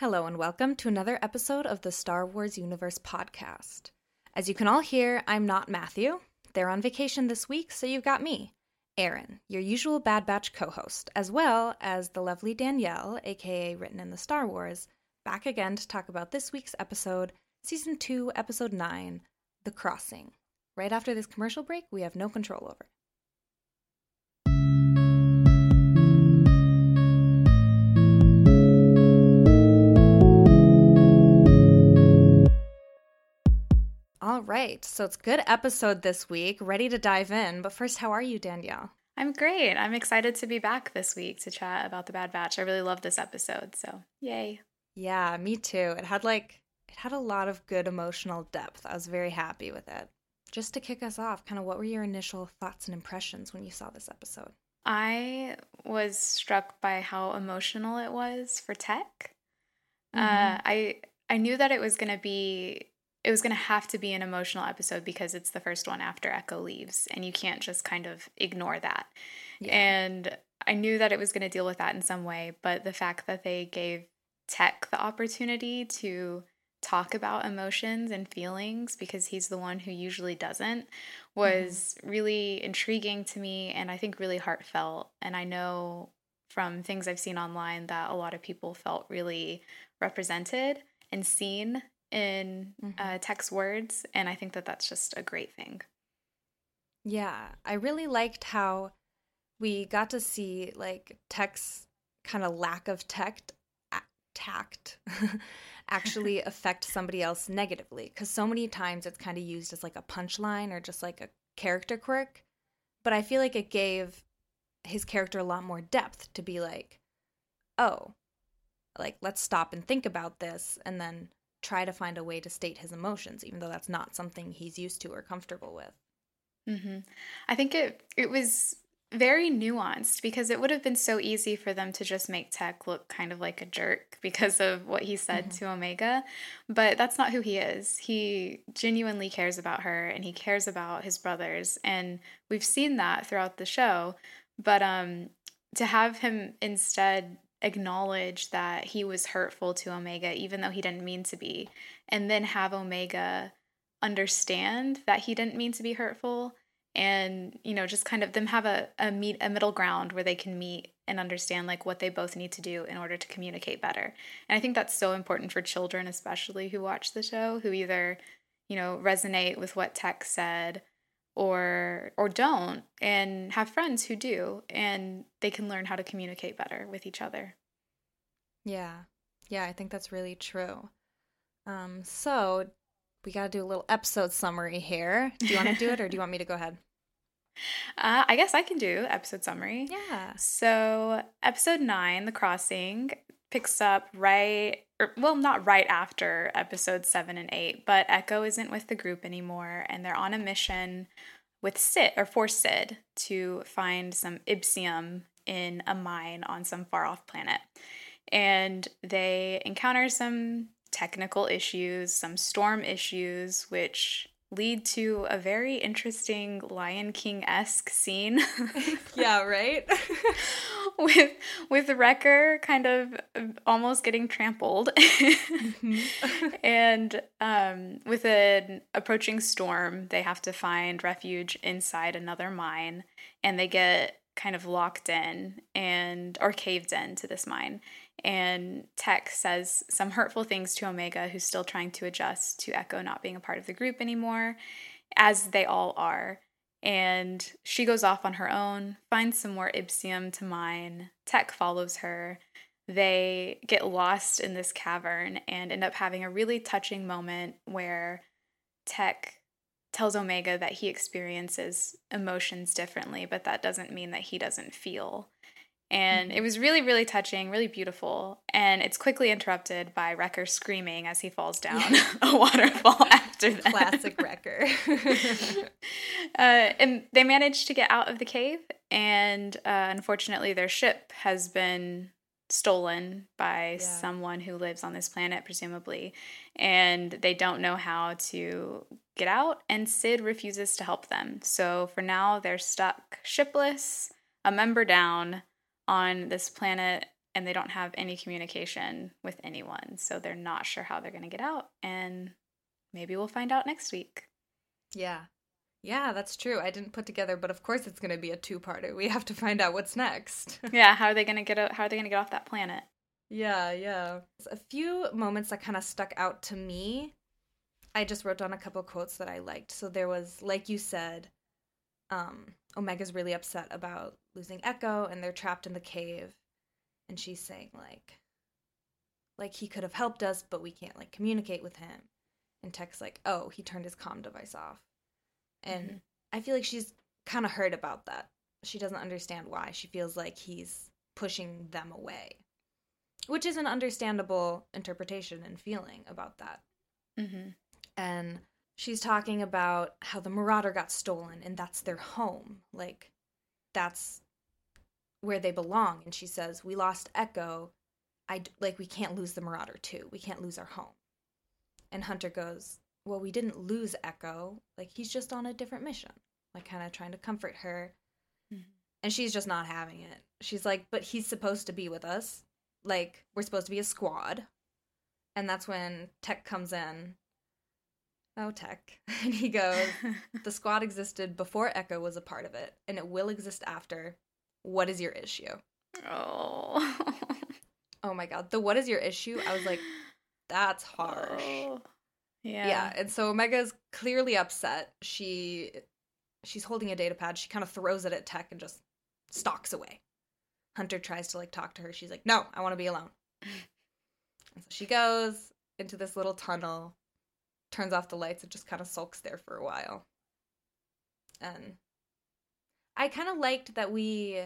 Hello, and welcome to another episode of the Star Wars Universe podcast. As you can all hear, I'm not Matthew. They're on vacation this week, so you've got me, Erin, your usual Bad Batch co host, as well as the lovely Danielle, aka Written in the Star Wars, back again to talk about this week's episode, Season 2, Episode 9, The Crossing. Right after this commercial break, we have no control over. All right, so it's good episode this week. Ready to dive in, but first, how are you, Danielle? I'm great. I'm excited to be back this week to chat about the Bad Batch. I really love this episode, so yay. Yeah, me too. It had like it had a lot of good emotional depth. I was very happy with it. Just to kick us off, kind of what were your initial thoughts and impressions when you saw this episode? I was struck by how emotional it was for Tech. Uh, Mhm. Uh, I I knew that it was going to be it was going to have to be an emotional episode because it's the first one after Echo leaves and you can't just kind of ignore that. Yeah. And I knew that it was going to deal with that in some way, but the fact that they gave Tech the opportunity to talk about emotions and feelings because he's the one who usually doesn't mm-hmm. was really intriguing to me and I think really heartfelt. And I know from things I've seen online that a lot of people felt really represented and seen in Mhm. uh, Tech's words. And I think that that's just a great thing. Yeah, I really liked how we got to see like Tech's kind of lack of tact, tact actually affect somebody else negatively. Because so many times it's kind of used as like a punchline or just like a character quirk. But I feel like it gave his character a lot more depth to be like, oh, like let's stop and think about this and then try to find a way to state his emotions, even though that's not something he's used to or comfortable with. hmm I think it it was very nuanced because it would have been so easy for them to just make Tech look kind of like a jerk because of what he said Mhm. to Omega, but that's not who he is. He genuinely cares about her and he cares about his brothers and we've seen that throughout the show, but um to have him instead acknowledge that he was hurtful to Omega even though he didn't mean to be and then have Omega understand that he didn't mean to be hurtful and you know just kind of them have a, a meet a middle ground where they can meet and understand like what they both need to do in order to communicate better. And i think that's so important for children especially who watch the show who either you know resonate with what tech said or or don't and have friends who do and they can learn how to communicate better with each other Yeah. Yeah, I think that's really true. Um, so we got to do a little episode summary here. Do you want to do it or do you want me to go ahead? uh, i guess i can do episode summary Yeah. So, episode nine, The Crossing, picks up right, or, well, not right after episode seven and eight, but Echo isn't with the group anymore, and they're on a mission with Cid, or for Cid, to find some Ipsium in a mine on some far off planet. And they encounter some technical issues, some storm issues, which lead to a very interesting Lion King esque scene. Yeah, right? with with Wrecker kind of almost getting trampled, and um, with an approaching storm, they have to find refuge inside another mine, and they get kind of locked in and or caved in to this mine. And Tech says some hurtful things to Omega, who's still trying to adjust to Echo not being a part of the group anymore, as they all are and she goes off on her own, finds some more Ipsium to mine. Tech follows her. They get lost in this cavern and end up having a really touching moment where Tech tells Omega that he experiences emotions differently, but that doesn't mean that he doesn't feel. And it was really, really touching, really beautiful. And it's quickly interrupted by Wrecker screaming as he falls down a waterfall after that. Classic Wrecker. uh, and they managed to get out of the cave, and uh, unfortunately, their ship has been stolen by Yeah. someone who lives on this planet, presumably, and they don't know how to get out. And Cid refuses to help them. So for now, they're stuck shipless, a member down on this planet and they don't have any communication with anyone. So they're not sure how they're going to get out. And maybe we'll find out next week. Yeah. Yeah, that's true. I didn't put together, but of course it's going to be a two-parter. We have to find out what's next. yeah, how are they going to get out, how are they going to get off that planet? Yeah, yeah. A few moments that kind of stuck out to me. I just wrote down a couple quotes that I liked. So there was like you said, um Omega's really upset about losing Echo and they're trapped in the cave. And she's saying like like he could have helped us but we can't like communicate with him. And Tech's like oh he turned his comm device off. And mm-hmm. i feel like she's kind of hurt about that. She doesn't understand why. She feels like he's pushing them away which is an understandable interpretation and feeling about that. Mm-hmm. and she's talking about how the marauder got stolen and that's their home. Like that's where they belong. And she says we lost echo. I like we can't lose the marauder too. We can't lose our home. And hunter goes well we didn't lose echo. Like he's just on a different mission like kind of trying to comfort her. Mm-hmm. and she's just not having it. She's like but he's supposed to be with us. Like we're supposed to be a squad. And that's when tech comes in oh tech and he goes the squad existed before echo was a part of it and it will exist after what is your issue? Oh. oh my god. The what is your issue? I was like, that's harsh. Oh. Yeah. Yeah. And so Omega's clearly upset. She she's holding a data pad. She kind of throws it at Tech and just stalks away. Hunter tries to like talk to her. She's like, no, I want to be alone. And so she goes into this little tunnel, turns off the lights, and just kind of sulks there for a while. And I kind of liked that we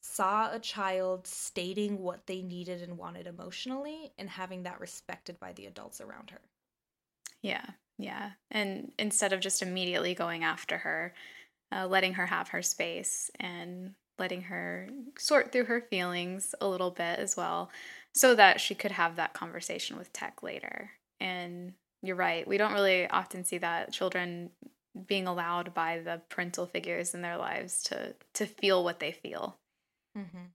saw a child stating what they needed and wanted emotionally and having that respected by the adults around her. Yeah, yeah. And instead of just immediately going after her, uh, letting her have her space and letting her sort through her feelings a little bit as well so that she could have that conversation with tech later. And you're right, we don't really often see that children being allowed by the parental figures in their lives to to feel what they feel. Mm-hmm.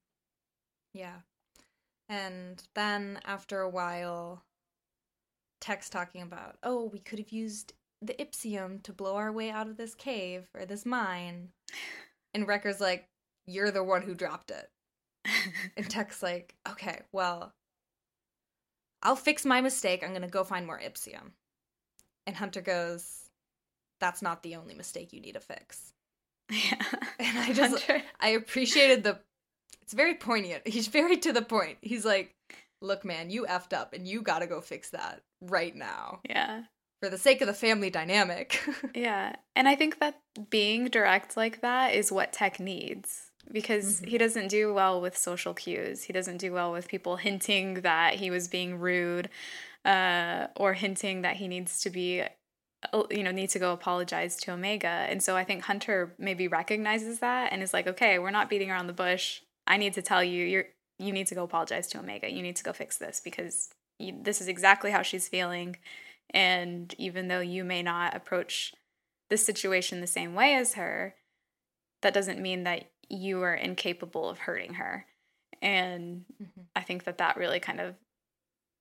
Yeah, and then after a while, Tech's talking about, oh, we could have used the Ipsium to blow our way out of this cave or this mine, and Wrecker's like, you're the one who dropped it, and Tech's like, okay, well. I'll fix my mistake. I'm going to go find more Ipsium. And Hunter goes, that's not the only mistake you need to fix. Yeah. And I just I appreciated the it's very poignant. He's very to the point. He's like, "Look, man, you effed up and you got to go fix that right now." Yeah. For the sake of the family dynamic. yeah. And I think that being direct like that is what tech needs because mm-hmm. he doesn't do well with social cues. He doesn't do well with people hinting that he was being rude uh, or hinting that he needs to be you know, need to go apologize to Omega. And so I think Hunter maybe recognizes that and is like, okay, we're not beating around the bush. I need to tell you, you're you need to go apologize to Omega. You need to go fix this because you, this is exactly how she's feeling. And even though you may not approach this situation the same way as her, that doesn't mean that you are incapable of hurting her. And mm-hmm. I think that that really kind of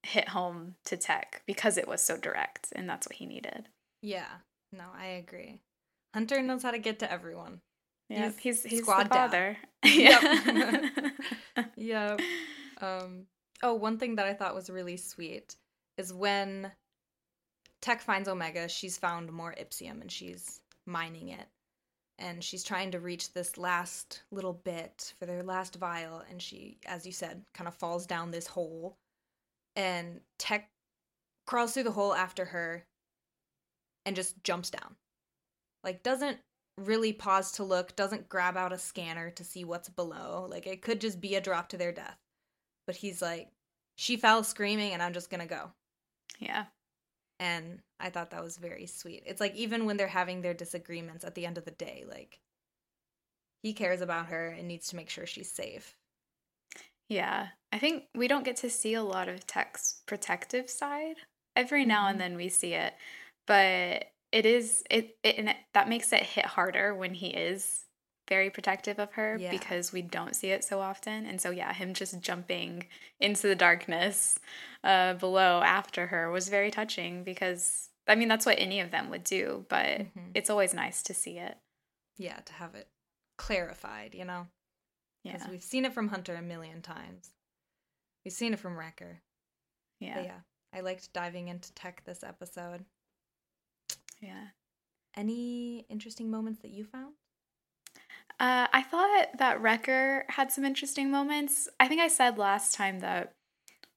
hit home to Tech because it was so direct and that's what he needed. Yeah. No, I agree. Hunter knows how to get to everyone. Yeah, he's he's, he's the father. yeah. yeah. Um oh, one thing that I thought was really sweet is when Tech finds Omega, she's found more Ipsium and she's mining it. And she's trying to reach this last little bit for their last vial and she as you said, kind of falls down this hole and Tech crawls through the hole after her and just jumps down. Like, doesn't really pause to look, doesn't grab out a scanner to see what's below. Like, it could just be a drop to their death. But he's like, she fell screaming, and I'm just gonna go. Yeah. And I thought that was very sweet. It's like, even when they're having their disagreements at the end of the day, like, he cares about her and needs to make sure she's safe. Yeah. I think we don't get to see a lot of Tech's protective side. Every now mm-hmm. and then we see it but it is it, it and it, that makes it hit harder when he is very protective of her Yeah. because we don't see it so often. And so, yeah, him just jumping into the darkness uh, below after her was very touching because, I mean, that's what any of them would do, but Mhm. it's always nice to see it. Yeah, to have it clarified, you know? Because Yeah. we've seen it from Hunter a million times. We've seen it from Wrecker. Yeah. But yeah, I liked diving into tech this episode. Yeah. Any interesting moments that you found? Uh, I thought that Wrecker had some interesting moments. I think I said last time that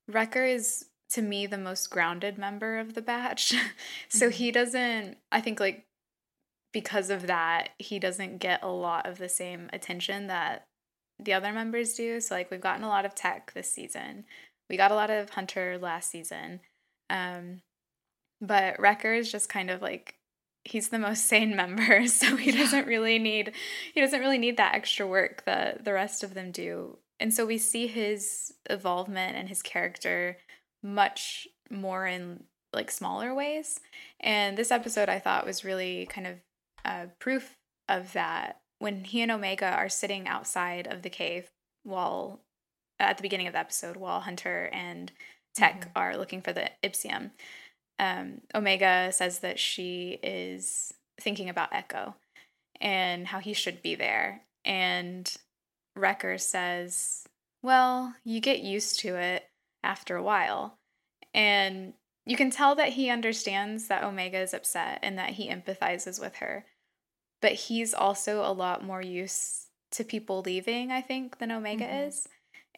Wrecker is, to me, the most grounded member of the batch. so he doesn't, I think, like, because of that, he doesn't get a lot of the same attention that the other members do. So, like, we've gotten a lot of tech this season, we got a lot of Hunter last season. Um, but Wrecker is just kind of like he's the most sane member, so he Yeah. doesn't really need he doesn't really need that extra work that the rest of them do. And so we see his evolvement and his character much more in like smaller ways. And this episode I thought was really kind of uh, proof of that when he and Omega are sitting outside of the cave while at the beginning of the episode while Hunter and Tech Mhm. are looking for the Ipsium. Um, Omega says that she is thinking about Echo and how he should be there. And Wrecker says, Well, you get used to it after a while. And you can tell that he understands that Omega is upset and that he empathizes with her. But he's also a lot more used to people leaving, I think, than Omega Mhm. is.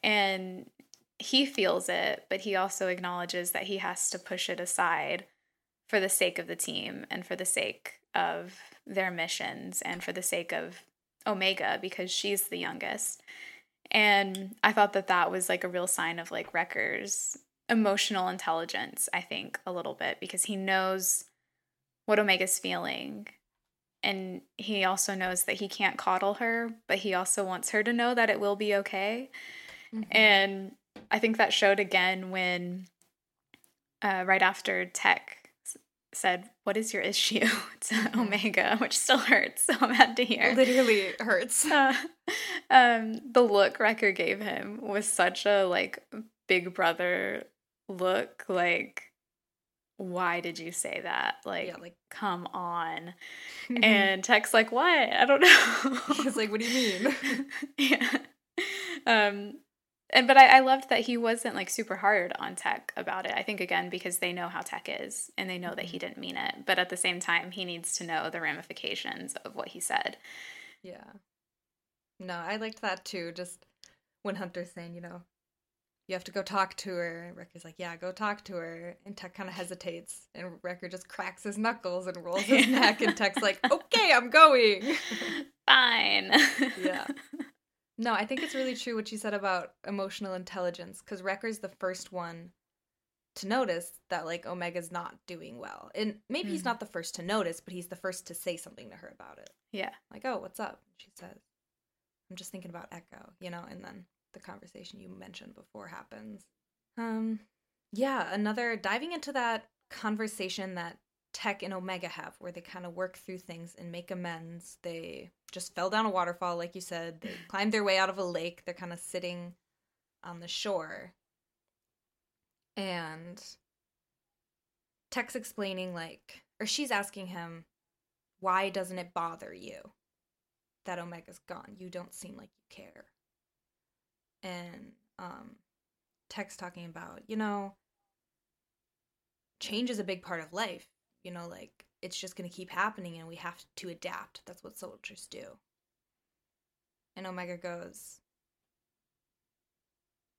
And he feels it, but he also acknowledges that he has to push it aside for the sake of the team and for the sake of their missions and for the sake of Omega because she's the youngest. And I thought that that was like a real sign of like Wrecker's emotional intelligence, I think, a little bit because he knows what Omega's feeling. And he also knows that he can't coddle her, but he also wants her to know that it will be okay. Mhm. And I think that showed again when, uh, right after Tech said, What is your issue to Mhm. Omega, which still hurts so bad to hear. literally hurts. Uh, um, the look Wrecker gave him was such a like big brother look. Like, why did you say that? Like, yeah, like come on. and And Tech's like, what? I don't know. he's like, "What do you mean?" yeah. Um, and but I, I loved that he wasn't like super hard on Tech about it. I think again because they know how Tech is and they know that he didn't mean it. But at the same time, he needs to know the ramifications of what he said. Yeah. No, I liked that too. Just when Hunter's saying, you know, you have to go talk to her. And Wrecker's like, yeah, go talk to her. And Tech kind of hesitates. And Wrecker just cracks his knuckles and rolls his neck. And Tech's like, okay, I'm going. Fine. Yeah. No, I think it's really true what you said about emotional intelligence because Wrecker's the first one to notice that like Omega's not doing well. And maybe he's Mhm. not the first to notice, but he's the first to say something to her about it. yeah. Like, oh, what's up? She says, I'm just thinking about Echo, you know, and then the conversation you mentioned before happens. Um yeah, another diving into that conversation that Tech and Omega have where they kind of work through things and make amends. They just fell down a waterfall, like you said. They climbed their way out of a lake. They're kind of sitting on the shore. And Tech's explaining, like, or she's asking him, why doesn't it bother you that Omega's gone? You don't seem like you care. And um Tech's talking about, you know, change is a big part of life. You know, like it's just going to keep happening and we have to adapt. That's what soldiers do. And Omega goes,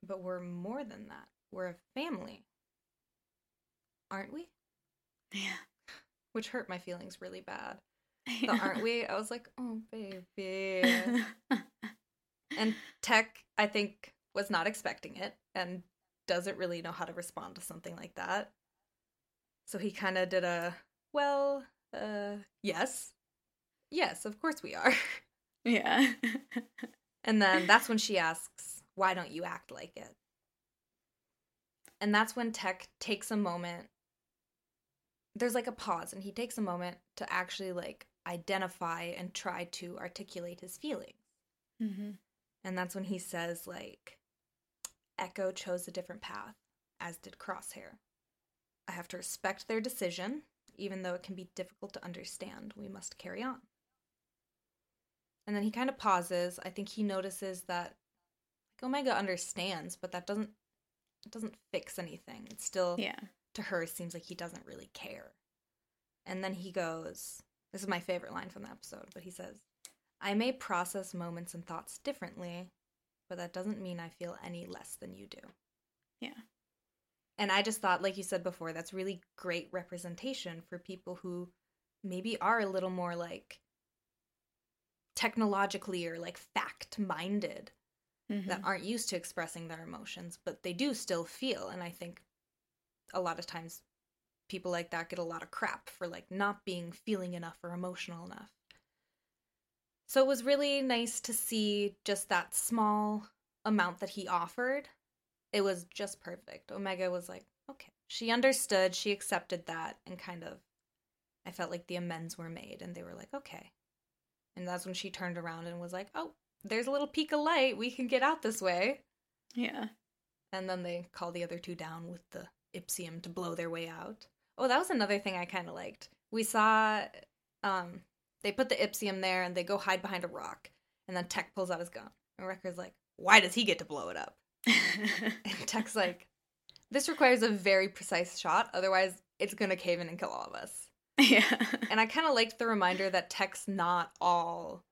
But we're more than that. We're a family. Aren't we? Yeah. Which hurt my feelings really bad. The aren't we? I was like, oh, baby. and Tech, I think, was not expecting it and doesn't really know how to respond to something like that. So he kind of did a, well, uh, yes. Yes, of course we are. yeah. And then that's when she asks, why don't you act like it? And that's when Tech takes a moment. There's like a pause, and he takes a moment to actually like identify and try to articulate his feelings. Mm-hmm. And that's when he says, like, Echo chose a different path, as did Crosshair. I have to respect their decision, even though it can be difficult to understand. We must carry on. And then he kind of pauses. I think he notices that like Omega understands, but that doesn't it doesn't fix anything. It's still Yeah. to her seems like he doesn't really care. And then he goes, this is my favorite line from the episode, but he says, I may process moments and thoughts differently, but that doesn't mean I feel any less than you do. Yeah. And I just thought, like you said before, that's really great representation for people who maybe are a little more like technologically or like fact minded Mhm. that aren't used to expressing their emotions, but they do still feel. And I think a lot of times people like that get a lot of crap for like not being feeling enough or emotional enough. So it was really nice to see just that small amount that he offered. It was just perfect. Omega was like, okay. She understood, she accepted that, and kind of, I felt like the amends were made, and they were like, okay. And that's when she turned around and was like, oh, there's a little peak of light. We can get out this way. yeah. And then they call the other two down with the Ipsium to blow their way out. Oh, that was another thing I kind of liked. We saw um they put the Ipsium there and they go hide behind a rock. And then Tech pulls out his gun. And Wrecker's like, why does he get to blow it up? And Tech's like, this requires a very precise shot. Otherwise, it's going to cave in and kill all of us. yeah. And I kind of liked the reminder that tech's not all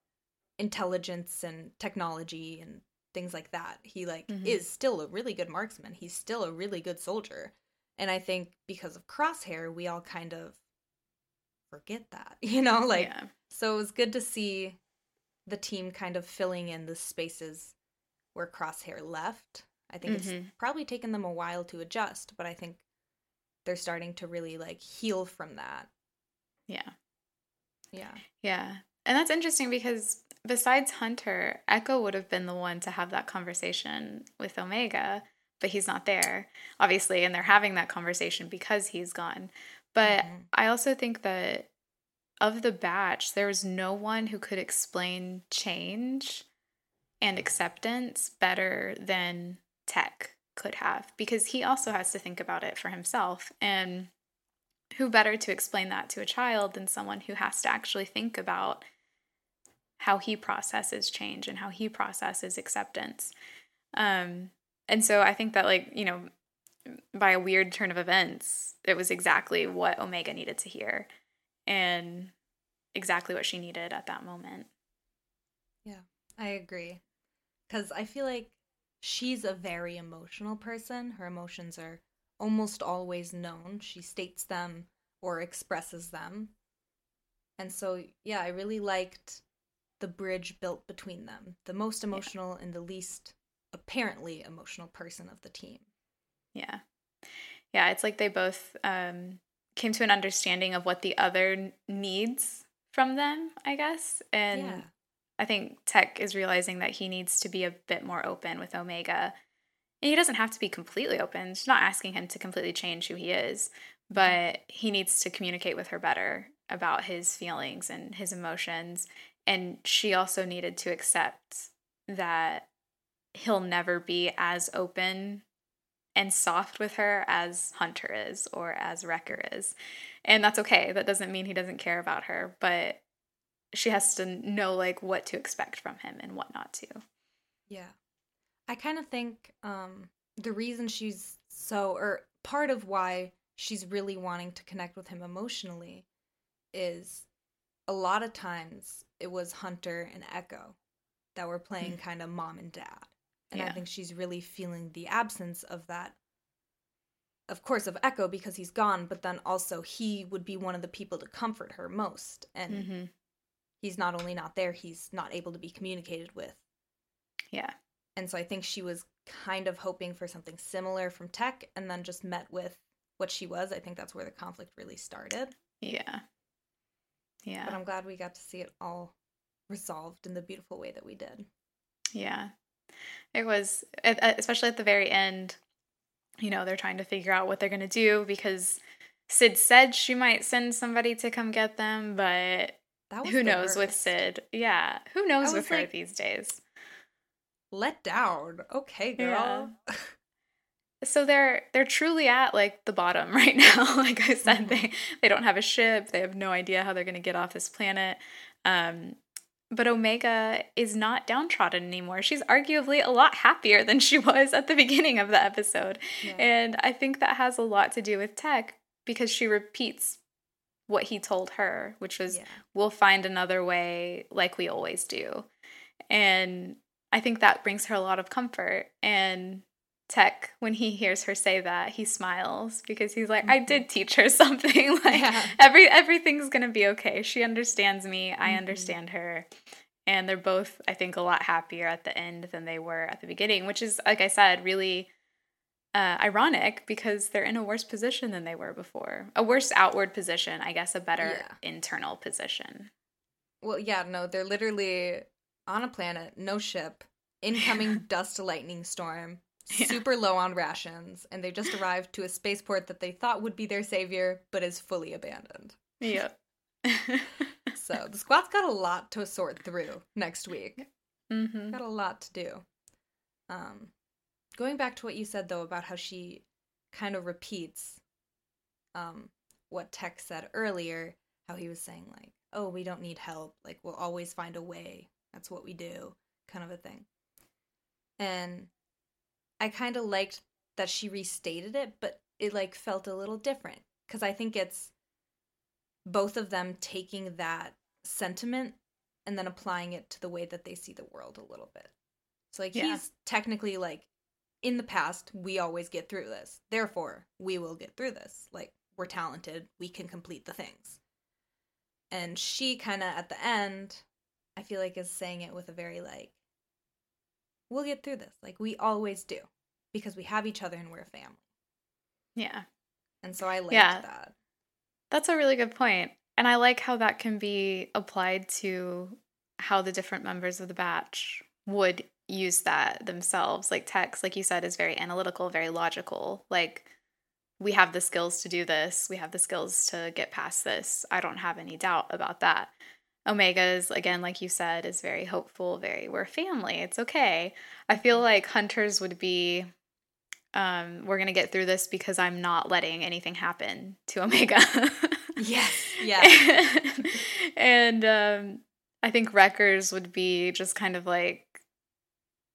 intelligence and technology and things like that. He like Mhm. is still a really good marksman. He's still a really good soldier. And I think because of Crosshair, we all kind of forget that. You know, like yeah. so it was good to see the team kind of filling in the spaces where Crosshair left. I think it's Mhm. probably taken them a while to adjust, but I think they're starting to really like heal from that. Yeah. Yeah. Yeah. And that's interesting because besides Hunter, Echo would have been the one to have that conversation with Omega, but he's not there, obviously. And they're having that conversation because he's gone. But Mhm. I also think that of the batch, there was no one who could explain change and acceptance better than Tech could have because he also has to think about it for himself. And who better to explain that to a child than someone who has to actually think about how he processes change and how he processes acceptance. Um, and so I think that, like, you know, by a weird turn of events, it was exactly what Omega needed to hear and exactly what she needed at that moment. Yeah, I agree. Because I feel like she's a very emotional person. Her emotions are almost always known. She states them or expresses them. And so, yeah, I really liked the bridge built between them. The most emotional and the least apparently emotional person of the team. Yeah. Yeah, it's like they both um, came to an understanding of what the other needs from them, I guess. And yeah. I think Tech is realizing that he needs to be a bit more open with Omega. And he doesn't have to be completely open. She's not asking him to completely change who he is, but he needs to communicate with her better about his feelings and his emotions. And she also needed to accept that he'll never be as open and soft with her as Hunter is or as Wrecker is. And that's okay. That doesn't mean he doesn't care about her, but she has to know like what to expect from him and what not to. Yeah. I kind of think um the reason she's so or part of why she's really wanting to connect with him emotionally is a lot of times it was Hunter and Echo that were playing kind of mom and dad. And I think she's really feeling the absence of that of course of Echo because he's gone, but then also he would be one of the people to comfort her most and Mm-hmm. he's not only not there, he's not able to be communicated with. Yeah. And so I think she was kind of hoping for something similar from Tech and then just met with what she was. I think that's where the conflict really started. Yeah. Yeah. But I'm glad we got to see it all resolved in the beautiful way that we did. Yeah. It was, especially at the very end, you know, they're trying to figure out what they're going to do because Cid said she might send somebody to come get them, but that who knows worst. with Cid? Yeah, who knows with her like, these days? Let down. Okay, girl. Yeah. so they're they're truly at like the bottom right now. like I said, mm-hmm. they they don't have a ship. They have no idea how they're going to get off this planet. Um, but Omega is not downtrodden anymore. She's arguably a lot happier than she was at the beginning of the episode. Yeah. And I think that has a lot to do with Tech because she repeats what he told her, which was, yeah. we'll find another way like we always do. And I think that brings her a lot of comfort. And Tech, when he hears her say that, he smiles because he's like, mm-hmm. I did teach her something. like yeah. every everything's gonna be okay. She understands me. Mm-hmm. I understand her. And they're both, I think, a lot happier at the end than they were at the beginning, which is, like I said, really uh, ironic because they're in a worse position than they were before. A worse outward position, I guess, a better yeah. internal position. Well, yeah, no, they're literally on a planet, no ship, incoming dust lightning storm yeah. super low on rations, and they just arrived to a spaceport that they thought would be their savior, but is fully abandoned. Yep. so the squad's got a lot to sort through next week. Mm-hmm. Got a lot to do. Um, going back to what you said though about how she kind of repeats um, what Tech said earlier, how he was saying like, "Oh, we don't need help. Like we'll always find a way. That's what we do," kind of a thing. And I kind of liked that she restated it, but it like felt a little different because I think it's both of them taking that sentiment and then applying it to the way that they see the world a little bit. So like yeah. he's technically like in the past we always get through this. Therefore, we will get through this. Like we're talented, we can complete the things. And she kind of at the end I feel like is saying it with a very like we'll get through this. Like we always do because we have each other and we're a family. Yeah. And so I like yeah. that. That's a really good point. And I like how that can be applied to how the different members of the batch would use that themselves. Like Tech's, like you said, is very analytical, very logical. Like we have the skills to do this, we have the skills to get past this. I don't have any doubt about that. Omega's, again, like you said, is very hopeful, very, we're family, it's okay. I feel like Hunters would be, um, we're going to get through this because I'm not letting anything happen to Omega. yes, yeah. and um, I think Wreckers would be just kind of like,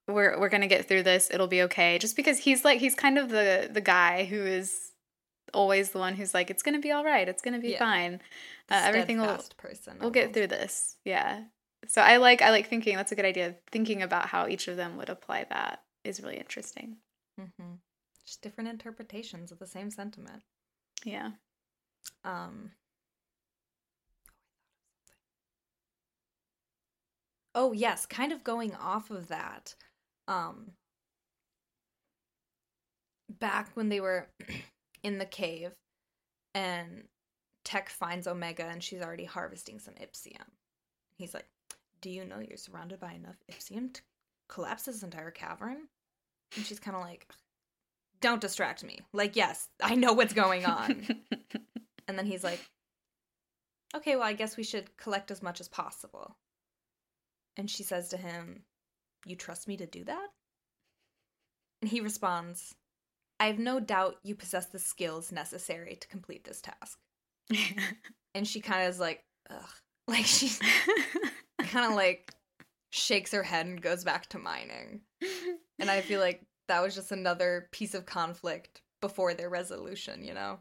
we're we're gonna get through this. It'll be okay. Just because he's like he's kind of the the guy who is always the one who's like, it's gonna be all right. It's gonna be yeah. fine uh, everything will person we'll get through this yeah so i like i like thinking that's a good idea thinking about how each of them would apply that is really interesting mm-hmm. Just different interpretations of the same sentiment yeah um oh yes kind of going off of that um back when they were in the cave and Tech finds Omega and she's already harvesting some Ipsium. He's like, Do you know you're surrounded by enough Ipsium to collapse this entire cavern? And she's kind of like, Don't distract me. Like, yes, I know what's going on. and then he's like, Okay, well, I guess we should collect as much as possible. And she says to him, You trust me to do that? And he responds, I have no doubt you possess the skills necessary to complete this task. and she kind of is like, ugh. Like she's kind of like shakes her head and goes back to mining. And I feel like that was just another piece of conflict before their resolution, you know?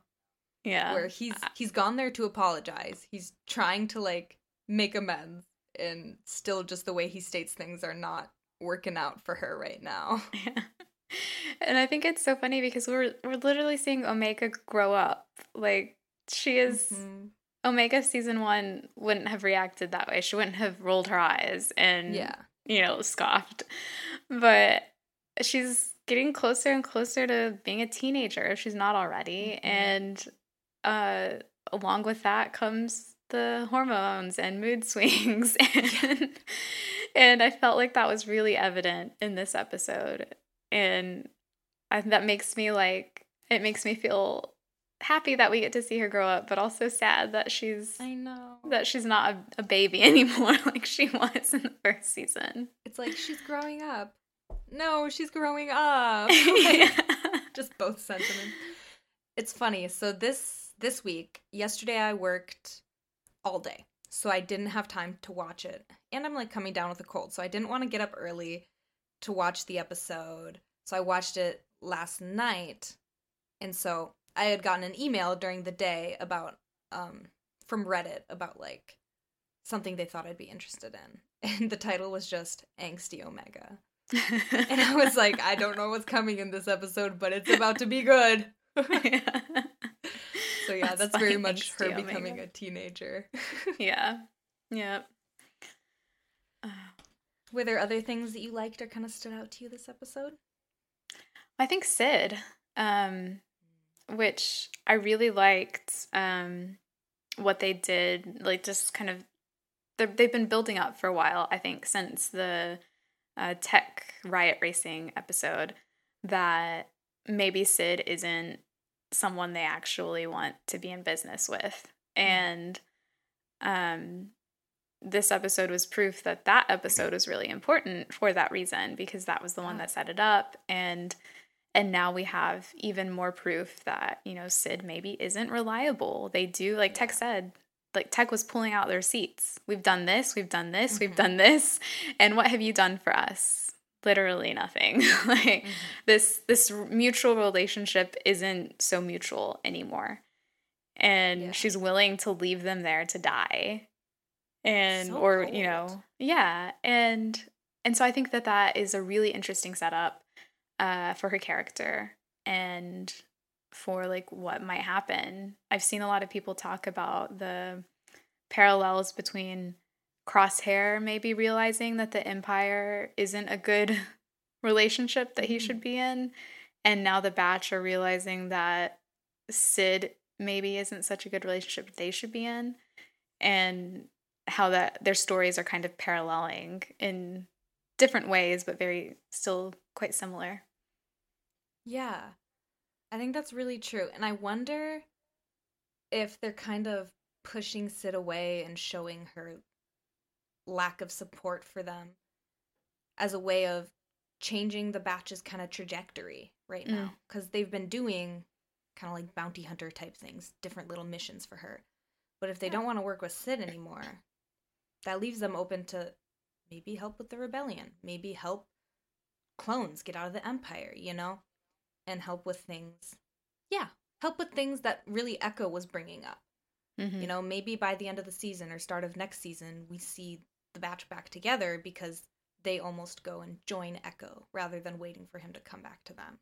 Yeah. Where he's he's gone there to apologize. He's trying to like make amends and still just the way he states things are not working out for her right now. Yeah. And I think it's so funny because we're we're literally seeing Omega grow up. Like she is mm-hmm. Omega season one wouldn't have reacted that way. She wouldn't have rolled her eyes and yeah. you know, scoffed. But she's getting closer and closer to being a teenager if she's not already. Mm-hmm. And uh along with that comes the hormones and mood swings and and I felt like that was really evident in this episode. And I, that makes me like it makes me feel happy that we get to see her grow up, but also sad that she's I know. that she's not a, a baby anymore like she was in the first season. It's like she's growing up. No, she's growing up. Yeah. Just both sentiments. It's funny. So this this week, yesterday I worked all day. So I didn't have time to watch it. And I'm like coming down with a cold, so I didn't want to get up early to watch the episode. So I watched it last night. And so I had gotten an email during the day about um from Reddit about like something they thought I'd be interested in. And the title was just Angsty Omega. And I was like, I don't know what's coming in this episode, but it's about to be good. yeah. So yeah, that's, funny, very much her becoming Omega. a teenager. Yeah. Yeah. Uh, Were there other things that you liked or kind of stood out to you this episode? I think Cid, um, which I really liked um, what they did, like just kind of, they've been building up for a while, I think, since the uh, tech riot racing episode, that maybe Cid isn't someone they actually want to be in business with. And um, this episode was proof that that episode was really important for that reason because that was the one that set it up. And and now we have even more proof that you know Cid maybe isn't reliable. They do like tech said like tech was pulling out their seats. We've done this we've done this Mhm. we've done this. And what have you done for us? Literally nothing. Like this this mutual relationship isn't so mutual anymore. And Yeah. she's willing to leave them there to die. And So or you know yeah. And and so i think that that is a really interesting setup uh for her character. And for like what might happen i've seen a lot of people talk about the parallels between crosshair maybe realizing that the empire isn't a good relationship that he Mhm. should be in and now the batch are realizing that Cid maybe isn't such a good relationship they should be in and how that their stories are kind of paralleling in different ways but very still quite similar Yeah. I think that's really true. And I wonder if they're kind of pushing Cid away and showing her lack of support for them as a way of changing the batch's kind of trajectory right Mm. now. Because they've been doing kind of like bounty hunter type things, different little missions for her. But if they Yeah. don't want to work with Cid anymore, that leaves them open to maybe help with the rebellion, maybe help clones get out of the empire, you know? And help with things. Yeah, help with things that really Echo was bringing up. Mhm. You know, maybe by the end of the season or start of next season, we see the batch back together because they almost go and join Echo rather than waiting for him to come back to them.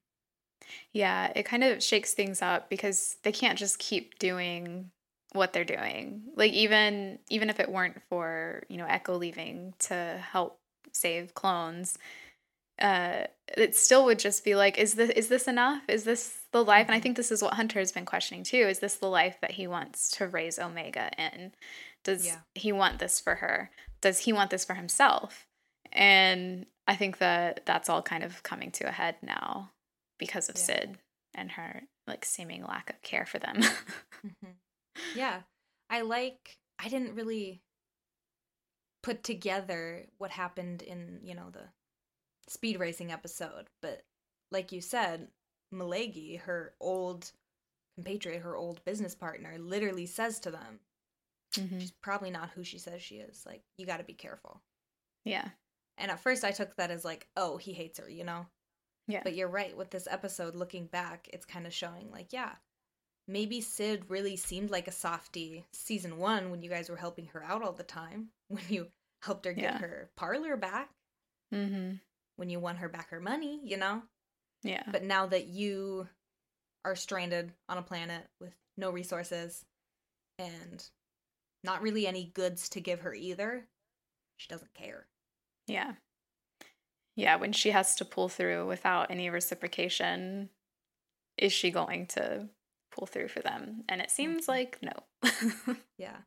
Yeah, it kind of shakes things up because they can't just keep doing what they're doing. Like even even if it weren't for, you know, Echo leaving to help save clones, uh it still would just be like is this is this enough? Is this the life? And I think this is what Hunter has been questioning too. Is this the life that he wants to raise Omega in? Does Yeah. he want this for her? Does he want this for himself? And I think that that's all kind of coming to a head now because of Yeah. Cid and her like seeming lack of care for them. hmm Yeah, I like. I didn't really put together what happened in you know the speed racing episode, but like you said, Malegi, her old compatriot, her old business partner, literally says to them, Mhm. "She's probably not who she says she is. Like you got to be careful." Yeah. And at first, I took that as like, "Oh, he hates her," you know. Yeah. But you're right. With this episode, looking back, it's kind of showing like, yeah, maybe Cid really seemed like a softie season one when you guys were helping her out all the time. When you helped her get Yeah. her parlor back, Mhm. When you won her back her money, you know. Yeah. But now that you are stranded on a planet with no resources and not really any goods to give her either, she doesn't care. yeah. Yeah, when she has to pull through without any reciprocation, is she going to pull through for them? And it seems Mhm. like no. Yeah.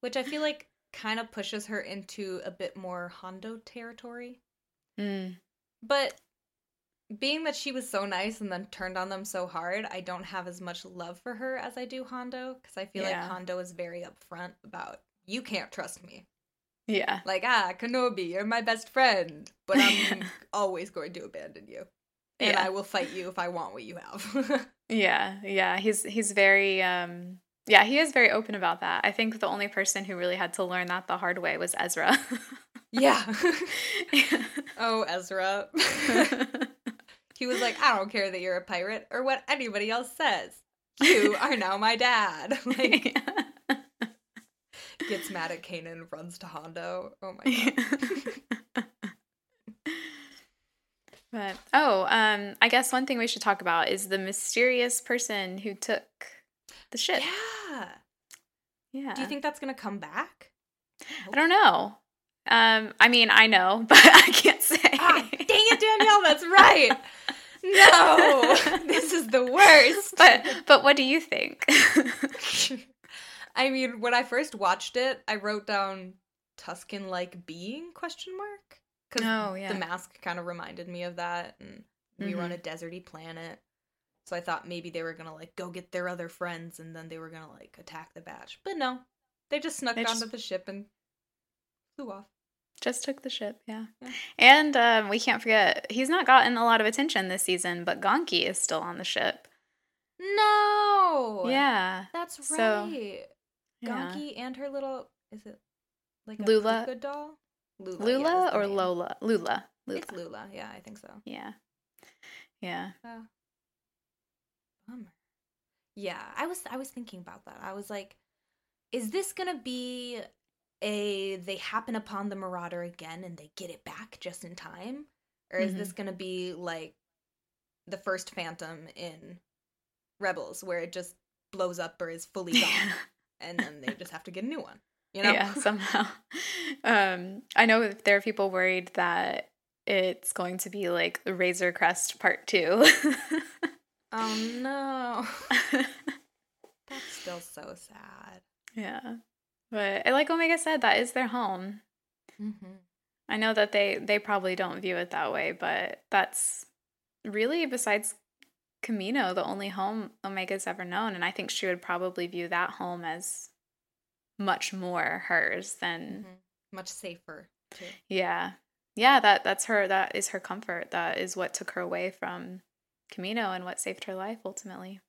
Which I feel like kind of pushes her into a bit more Hondo territory. mm. But being that she was so nice and then turned on them so hard, I don't have as much love for her as I do Hondo because I feel Yeah. like Hondo is very upfront about you can't trust me. Yeah. Like, ah, Kenobi, you're my best friend, but I'm always going to abandon you. And Yeah. I will fight you if I want what you have. Yeah, yeah. He's he's very um yeah, he is very open about that. I think the only person who really had to learn that the hard way was Ezra. yeah. oh, Ezra. he was like, I don't care that you're a pirate or what anybody else says. You are now my dad. Like, gets mad at Kanan runs to Hondo. Oh my god. but oh, um I guess one thing we should talk about is the mysterious person who took the ship. Yeah. Yeah. Do you think that's gonna come back? I don't know. Um I mean, I know, but I can't say. Ah, dang it, Danielle, that's right. No, this is the worst. but but what do you think? I mean, when I first watched it, I wrote down Tusken like being question mark because Oh, yeah. the mask kind of reminded me of that, and we were on a deserty planet. So I thought maybe they were gonna like go get their other friends, and then they were gonna like attack the batch. But no, they just snuck They onto just- the ship and flew off. Just took the ship, yeah. Yeah. And um, we can't forget, he's not gotten a lot of attention this season, but Gonky is still on the ship. No. Yeah. That's So, right. yeah. Gonky and her little is it like a Lula? Puka doll? Lula, Lula the or name. Lola? Lula. Lula. It's Lula. Yeah, I think so. Yeah. Yeah. Bummer. Yeah, I was I was thinking about that. I was like, is this gonna be a they happen upon the Marauder again and they get it back just in time? Or is this gonna be like the first Phantom in Rebels where it just blows up or is fully gone and then they just have to get a new one? You know? Yeah, somehow. Um, I know there are people worried that it's going to be like the Razor Crest Part 2. oh no. That's still so sad. yeah. But like Omega said, that is their home. Mm-hmm. I know that they they probably don't view it that way, but that's really besides Kamino the only home Omega's ever known, and I think she would probably view that home as much more hers than Mm-hmm. Much safer too. yeah. Yeah, that that's her that is her comfort. That is what took her away from Kamino and what saved her life ultimately.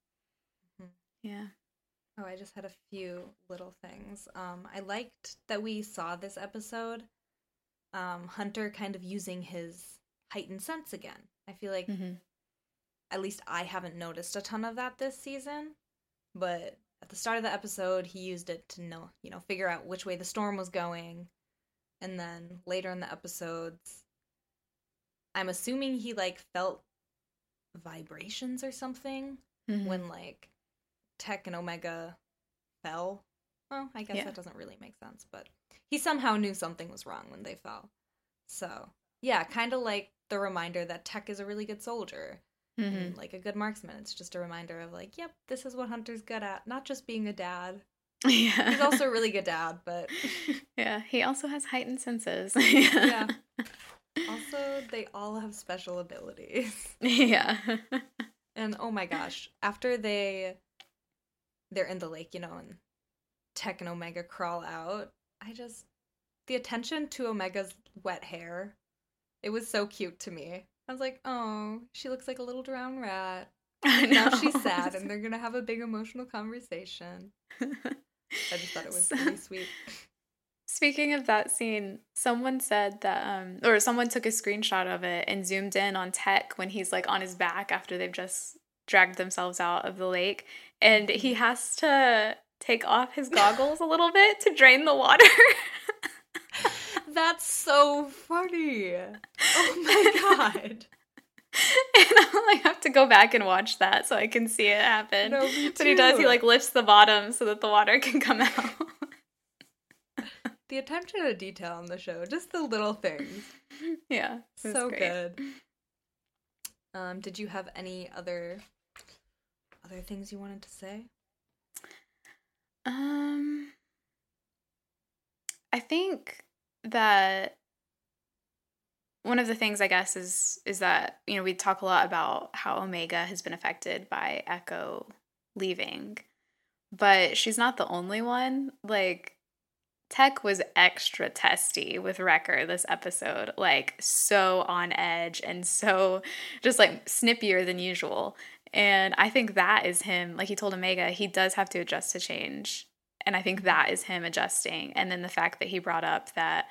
Mhm. Yeah. Oh, I just had a few little things. Um, I liked that we saw this episode. Um, Hunter kind of using his heightened sense again. I feel like hmm at least I haven't noticed a ton of that this season, but at the start of the episode, he used it to know, you know, figure out which way the storm was going, and then later in the episodes, I'm assuming he like felt vibrations or something hmm when like Tech and Omega fell. Well, I guess Yeah. that doesn't really make sense, but he somehow knew something was wrong when they fell. So, yeah, kind of like the reminder that Tech is a really good soldier hmm and like a good marksman. It's just a reminder of like, yep, this is what Hunter's good at, not just being a dad. Yeah. He's also a really good dad, but yeah, he also has heightened senses. yeah. Also, they all have special abilities. yeah. And oh my gosh, after they they're in the lake, you know, and Tech and Omega crawl out, I just the attention to Omega's wet hair, it was so cute to me. I was like, oh, she looks like a little drowned rat. Now she's sad and they're gonna have a big emotional conversation. I just thought it was really sweet. Speaking of that scene, someone said that, um, or someone took a screenshot of it and zoomed in on Tech when he's like on his back after they've just dragged themselves out of the lake, and he has to take off his goggles a little bit to drain the water. That's so funny. Oh my god. and I have to go back and watch that so I can see it happen. No, me But he does, he like lifts the bottom so that the water can come out. The attention to detail on the show, just the little things. yeah. so great. good. Um, did you have any other other things you wanted to say? Um, I think that one of the things I guess is is that you know we talk a lot about how Omega has been affected by Echo leaving, but she's not the only one. Like Tech was extra testy with Wrecker this episode, like so on edge and so just like snippier than usual. And I think that is him, like he told Omega, he does have to adjust to change. And I think that is him adjusting. And then the fact that he brought up that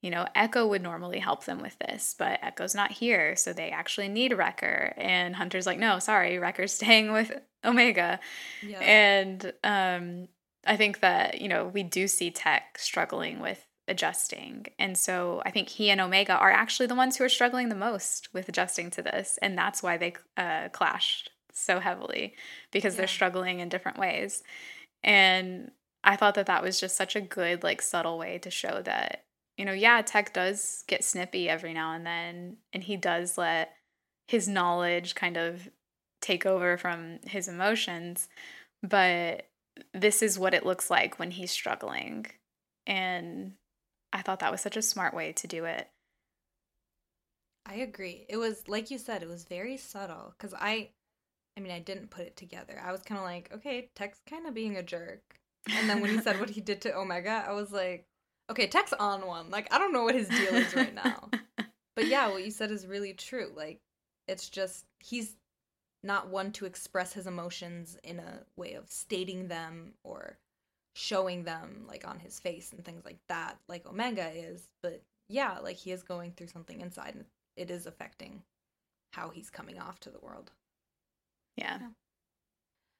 you know, Echo would normally help them with this, but Echo's not here, so they actually need Wrecker. And Hunter's like, no, sorry, Wrecker's staying with Omega. Yeah. And um, I think that, you know, we do see Tech struggling with adjusting. And so I think he and Omega are actually the ones who are struggling the most with adjusting to this. And that's why they uh, clashed so heavily because yeah. they're struggling in different ways. And I thought that that was just such a good, like, subtle way to show that you know, yeah, Tech does get snippy every now and then, and he does let his knowledge kind of take over from his emotions, but this is what it looks like when he's struggling. And I thought that was such a smart way to do it. I agree. It was like you said, it was very subtle cuz I I mean, I didn't put it together. I was kind of like, okay, Tech's kind of being a jerk. And then when he said what he did to Omega, I was like, Okay, Tech's on one. Like I don't know what his deal is right now. but yeah, what you said is really true. Like it's just he's not one to express his emotions in a way of stating them or showing them like on his face and things like that like Omega is, but yeah, like he is going through something inside and it is affecting how he's coming off to the world. Yeah. yeah.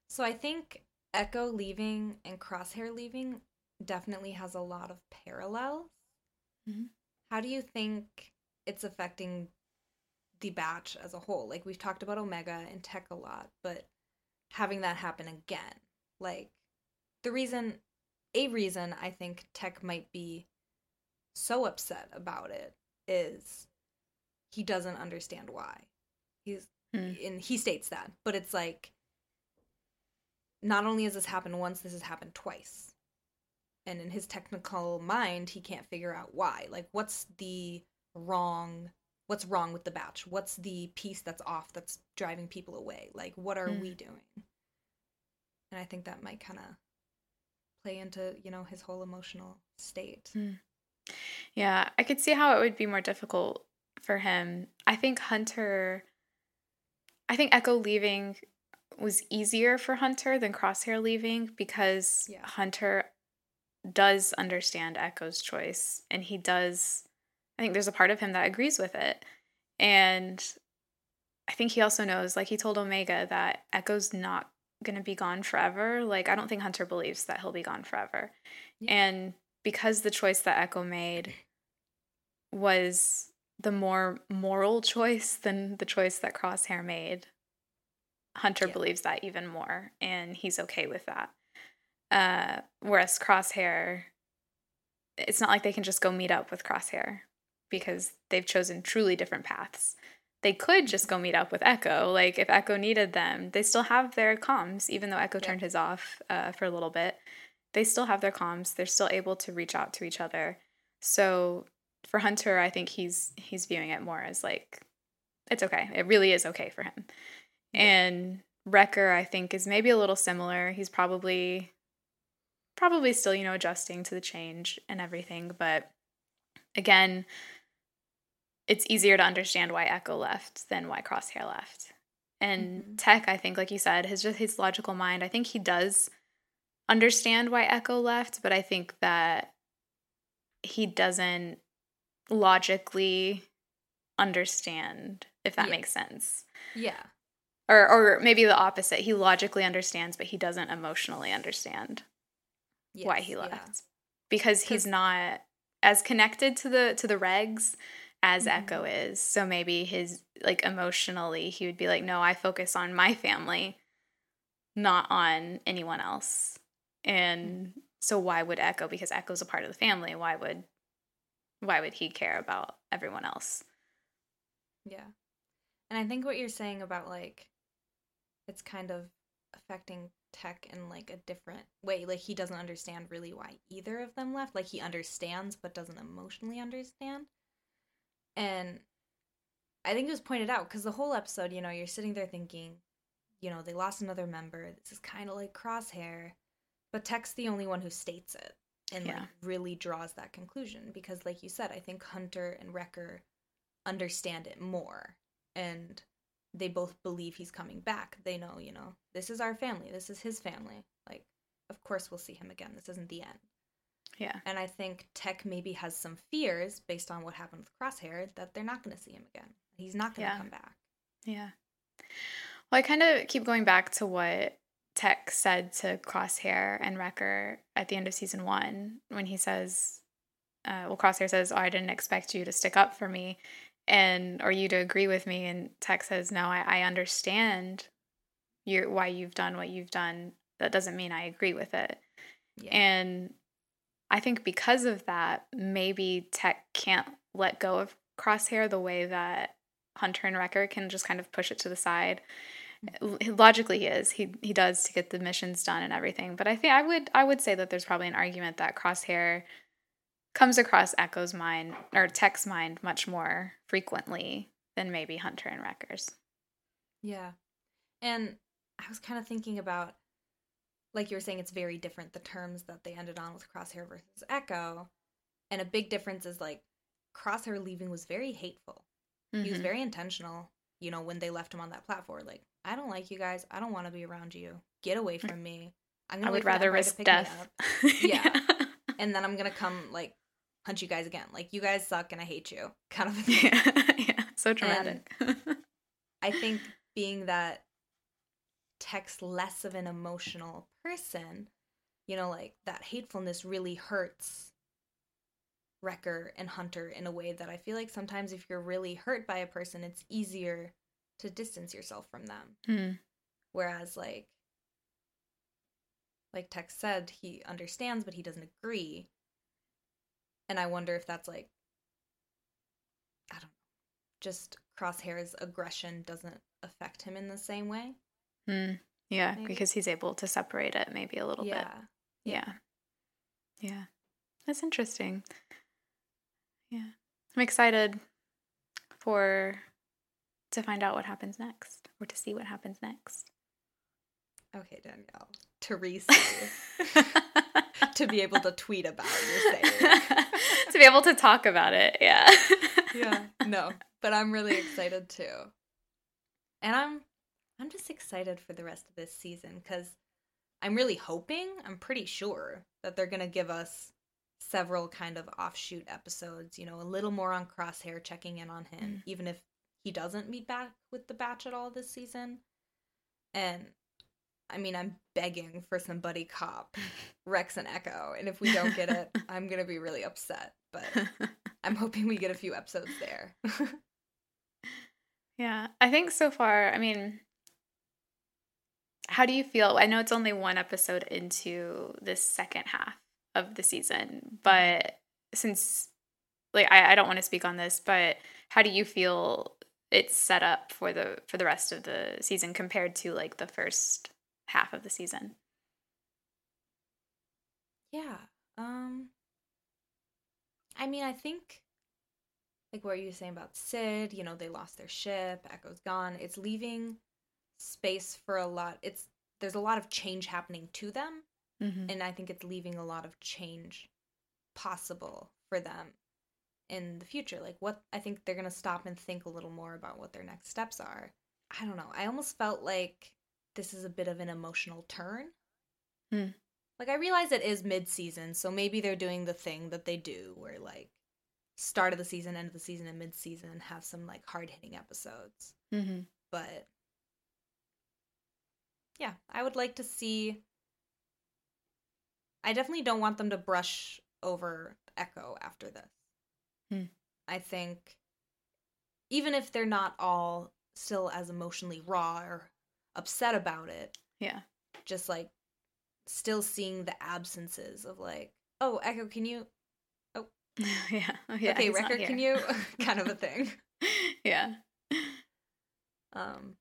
So I think Echo leaving and Crosshair leaving definitely has a lot of parallels. Mm-hmm. How do you think it's affecting the batch as a whole? Like we've talked about Omega and Tech a lot, but having that happen again, like the reason, a reason I think Tech might be so upset about it is he doesn't understand why. He's mm. and he states that, but it's like not only has this happened once, this has happened twice and in his technical mind he can't figure out why like what's the wrong what's wrong with the batch what's the piece that's off that's driving people away like what are mm. we doing and i think that might kind of play into you know his whole emotional state mm. yeah i could see how it would be more difficult for him i think hunter i think echo leaving was easier for hunter than crosshair leaving because yeah. hunter does understand Echo's choice and he does I think there's a part of him that agrees with it. And I think he also knows like he told Omega that Echo's not going to be gone forever. Like I don't think Hunter believes that he'll be gone forever. Yeah. And because the choice that Echo made was the more moral choice than the choice that Crosshair made, Hunter yeah. believes that even more and he's okay with that. Uh, whereas Crosshair, it's not like they can just go meet up with Crosshair because they've chosen truly different paths. They could just go meet up with Echo. Like if Echo needed them, they still have their comms, even though Echo yeah. turned his off uh, for a little bit. They still have their comms. They're still able to reach out to each other. So for Hunter, I think he's he's viewing it more as like it's okay. It really is okay for him. And Wrecker, I think, is maybe a little similar. He's probably probably still, you know, adjusting to the change and everything. But again, it's easier to understand why Echo left than why Crosshair left. And mm-hmm. Tech, I think, like you said, his just his logical mind, I think he does understand why Echo left, but I think that he doesn't logically understand, if that yeah. makes sense. Yeah. Or or maybe the opposite. He logically understands, but he doesn't emotionally understand yes, why he left yeah. because he's not as connected to the to the regs as mm-hmm. Echo is. So maybe his like emotionally he would be like, "No, I focus on my family, not on anyone else." And mm-hmm. so why would Echo because Echo's a part of the family, why would why would he care about everyone else? Yeah. And I think what you're saying about like it's kind of affecting tech in like a different way like he doesn't understand really why either of them left like he understands but doesn't emotionally understand And I think it was pointed out because the whole episode, you know, you're sitting there thinking, you know, they lost another member. This is kind of like Crosshair. But Tech's the only one who states it and Yeah. like really draws that conclusion because, like you said, I think Hunter and Wrecker understand it more and they both believe he's coming back. They know, you know, this is our family. This is his family. Like, of course we'll see him again. This isn't the end. Yeah. And I think Tech maybe has some fears based on what happened with Crosshair that they're not going to see him again. He's not going to Yeah. come back. Yeah. Well, I kind of keep going back to what Tech said to Crosshair and Wrecker at the end of season one when he says, uh, well, Crosshair says, Oh, I didn't expect you to stick up for me and or you to agree with me. And Tech says, No, I, I understand your why you've done what you've done. That doesn't mean I agree with it. Yeah. And I think because of that, maybe Tech can't let go of Crosshair the way that Hunter and Wrecker can just kind of push it to the side. Mm-hmm. Logically, he is. He he does to get the missions done and everything. But I think I would I would say that there's probably an argument that Crosshair comes across Echo's mind or Tech's mind much more frequently than maybe Hunter and Wrecker's. Yeah. And I was kind of thinking about, like you were saying, it's very different, the terms that they ended on with Crosshair versus Echo. And a big difference is like Crosshair leaving was very hateful. He was Mhm. very intentional, you know, when they left him on that platform. Like, I don't like you guys. I don't want to be around you. Get away from me. I'm gonna I would wait for the rather risk death. Yeah. and then I'm gonna come like hunt you guys again. Like you guys suck and I hate you. Kind of a thing. yeah. yeah. So dramatic. I think being that Tech's less of an emotional person, you know, like that hatefulness really hurts Wrecker and Hunter in a way that I feel like sometimes if you're really hurt by a person, it's easier to distance yourself from them. Hmm. Whereas like like Tech said, he understands but he doesn't agree. And I wonder if that's like I don't know. Just Crosshair's aggression doesn't affect him in the same way. Hmm. Yeah, Maybe. because he's able to separate it maybe a little bit. yeah. Yeah. Yeah. That's interesting. Yeah. I'm excited for to find out what happens next or to see what happens next. Okay, Danielle. Teresa. to be able to tweet about your saying. to be able to talk about it. Yeah. yeah, no, but I'm really excited too. And I'm I'm just excited for the rest of this season cuz I'm really hoping, I'm pretty sure that they're going to give us several kind of offshoot episodes, you know, a little more on Crosshair checking in on him mm. even if he doesn't meet back with the batch at all this season. And I mean, I'm begging for some buddy cop, Rex and Echo, and if we don't get it, I'm going to be really upset, but I'm hoping we get a few episodes there. Yeah, I think so far, I mean, how do you feel? I know it's only one episode into this second half of the season, but since, like, I, I don't want to speak on this, but how do you feel it's set up for the for the rest of the season compared to like the first half of the season? yeah. Um I mean, I think like what are you saying about Cid, you know, they lost their ship, Echo's gone. It's leaving space for a lot. It's there's a lot of change happening to them, Mm-hmm. and I think it's leaving a lot of change possible for them in the future. Like what I think they're going to stop and think a little more about what their next steps are. I don't know. I almost felt like this is a bit of an emotional turn. Hmm. Like I realize it is mid-season, so maybe they're doing the thing that they do where like start of the season, end of the season and mid-season have some like hard-hitting episodes. Mm-hmm. But yeah, I would like to see I definitely don't want them to brush over Echo after this. Hmm. I think even if they're not all still as emotionally raw or upset about it, Yeah. just like still seeing the absences of like, oh, Echo, can you? yeah. Oh, yeah. okay, Wrecker, can you? kind of a thing. yeah. Um,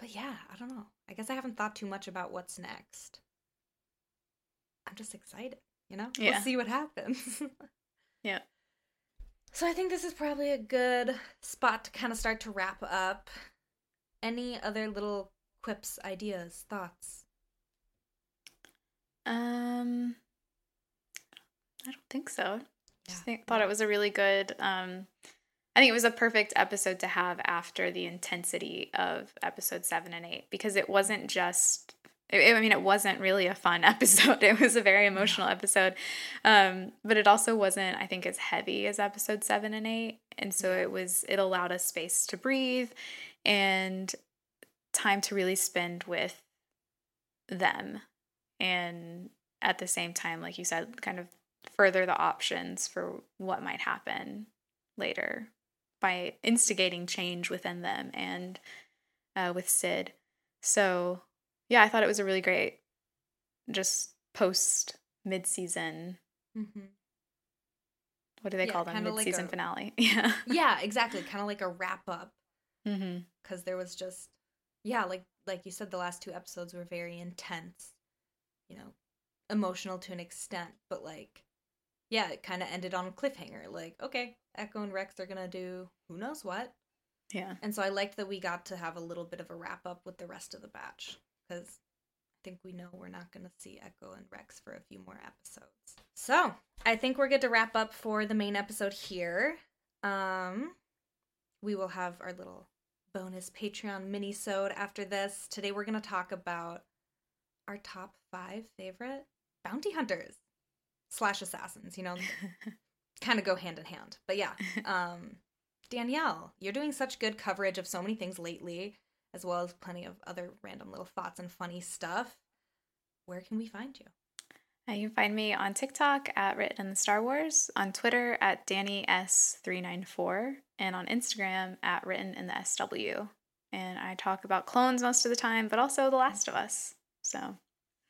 but yeah, I don't know. I guess I haven't thought too much about what's next. I'm just excited, you know? Yeah. We'll see what happens. Yeah. So I think this is probably a good spot to kind of start to wrap up. Any other little quips, ideas, thoughts? Um, I don't think so. Just think, thought it was a really good. Um, I think it was a perfect episode to have after the intensity of episode seven and eight because it wasn't just. I mean, it wasn't really a fun episode. It was a very emotional episode, um, but it also wasn't, I think, as heavy as episode seven and eight. And so it was. It allowed us space to breathe, and time to really spend with them, and at the same time, like you said, kind of further the options for what might happen later by instigating change within them and uh, with Cid. So, yeah, I thought it was a really great, just post mid season. Mm-hmm. What do they yeah, call them? Mid season like a, finale. Yeah. yeah, exactly. Kind of like a wrap up. Because mm-hmm. there was just, yeah, like like you said, the last two episodes were very intense. You know, emotional to an extent, but like yeah, it kind of ended on a cliffhanger. Like, okay, Echo and Rex are gonna do who knows what. Yeah. And so I liked that we got to have a little bit of a wrap up with the rest of the batch because I think we know we're not gonna see Echo and Rex for a few more episodes. So I think we're good to wrap up for the main episode here. Um, we will have our little bonus Patreon mini-sode after this. Today we're gonna talk about our top five favorite bounty hunters slash assassins, you know, kind of go hand in hand. But yeah, um, Danielle, you're doing such good coverage of so many things lately, as well as plenty of other random little thoughts and funny stuff. Where can we find you? Uh, you can find me on TikTok at Written in the Star Wars, on Twitter at Danny S394, and on Instagram at Written in the SW. And I talk about clones most of the time, but also The Last of Us. So,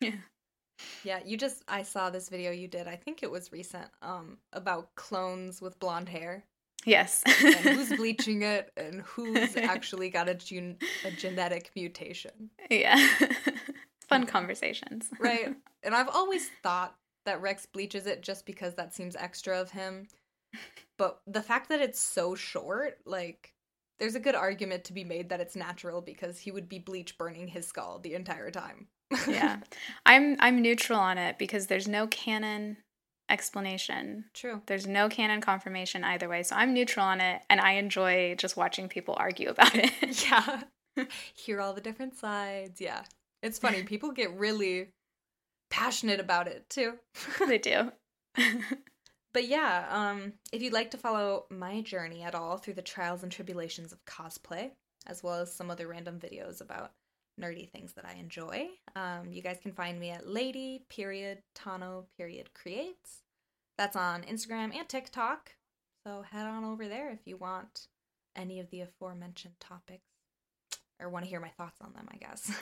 yeah. Yeah, you just I saw this video you did. I think it was recent. Um, about clones with blonde hair. Yes. and who's bleaching it and who's actually got a, gen- a genetic mutation. Yeah. Fun conversations. right. And I've always thought that Rex bleaches it just because that seems extra of him. But the fact that it's so short, like there's a good argument to be made that it's natural because he would be bleach burning his skull the entire time yeah. I'm I'm neutral on it because there's no canon explanation. True. There's no canon confirmation either way. So I'm neutral on it and I enjoy just watching people argue about it. yeah. Hear all the different sides. Yeah. It's funny. People get really passionate about it too. they do. but yeah, um, if you'd like to follow my journey at all through the trials and tribulations of cosplay, as well as some other random videos about nerdy things that I enjoy. Um, you guys can find me at lady period tano period creates. That's on Instagram and TikTok. So head on over there if you want any of the aforementioned topics or want to hear my thoughts on them, I guess.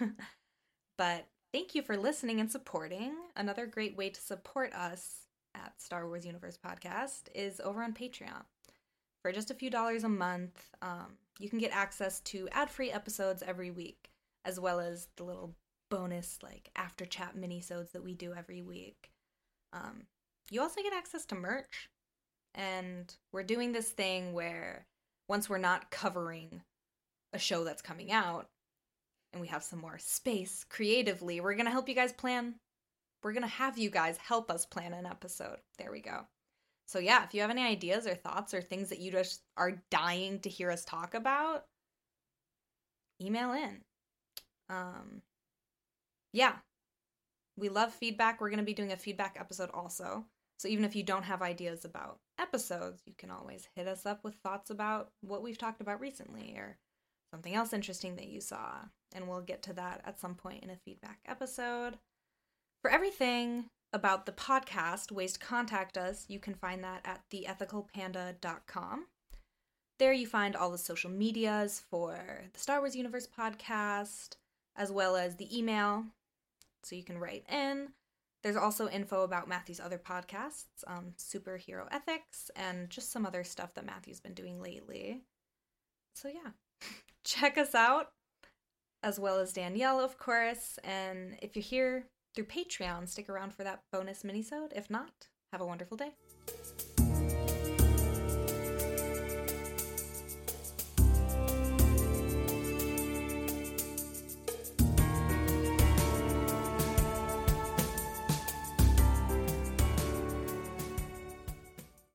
but thank you for listening and supporting. Another great way to support us at Star Wars Universe Podcast is over on Patreon. For just a few dollars a month, um, you can get access to ad free episodes every week as well as the little bonus like after chat minisodes that we do every week. Um, you also get access to merch, and we're doing this thing where once we're not covering a show that's coming out, and we have some more space creatively, we're gonna help you guys plan. We're gonna have you guys help us plan an episode. There we go. So yeah, if you have any ideas or thoughts or things that you just are dying to hear us talk about, email in um, yeah, we love feedback. We're going to be doing a feedback episode also. So even if you don't have ideas about episodes, you can always hit us up with thoughts about what we've talked about recently or something else interesting that you saw. And we'll get to that at some point in a feedback episode. For everything about the podcast, ways to contact us, you can find that at theethicalpanda.com. There you find all the social medias for the Star Wars Universe podcast, as well as the email so you can write in. There's also info about Matthew's other podcasts, um, Superhero Ethics, and just some other stuff that Matthew's been doing lately. So, yeah, check us out, as well as Danielle, of course. And if you're here through Patreon, stick around for that bonus minisode. If not, have a wonderful day.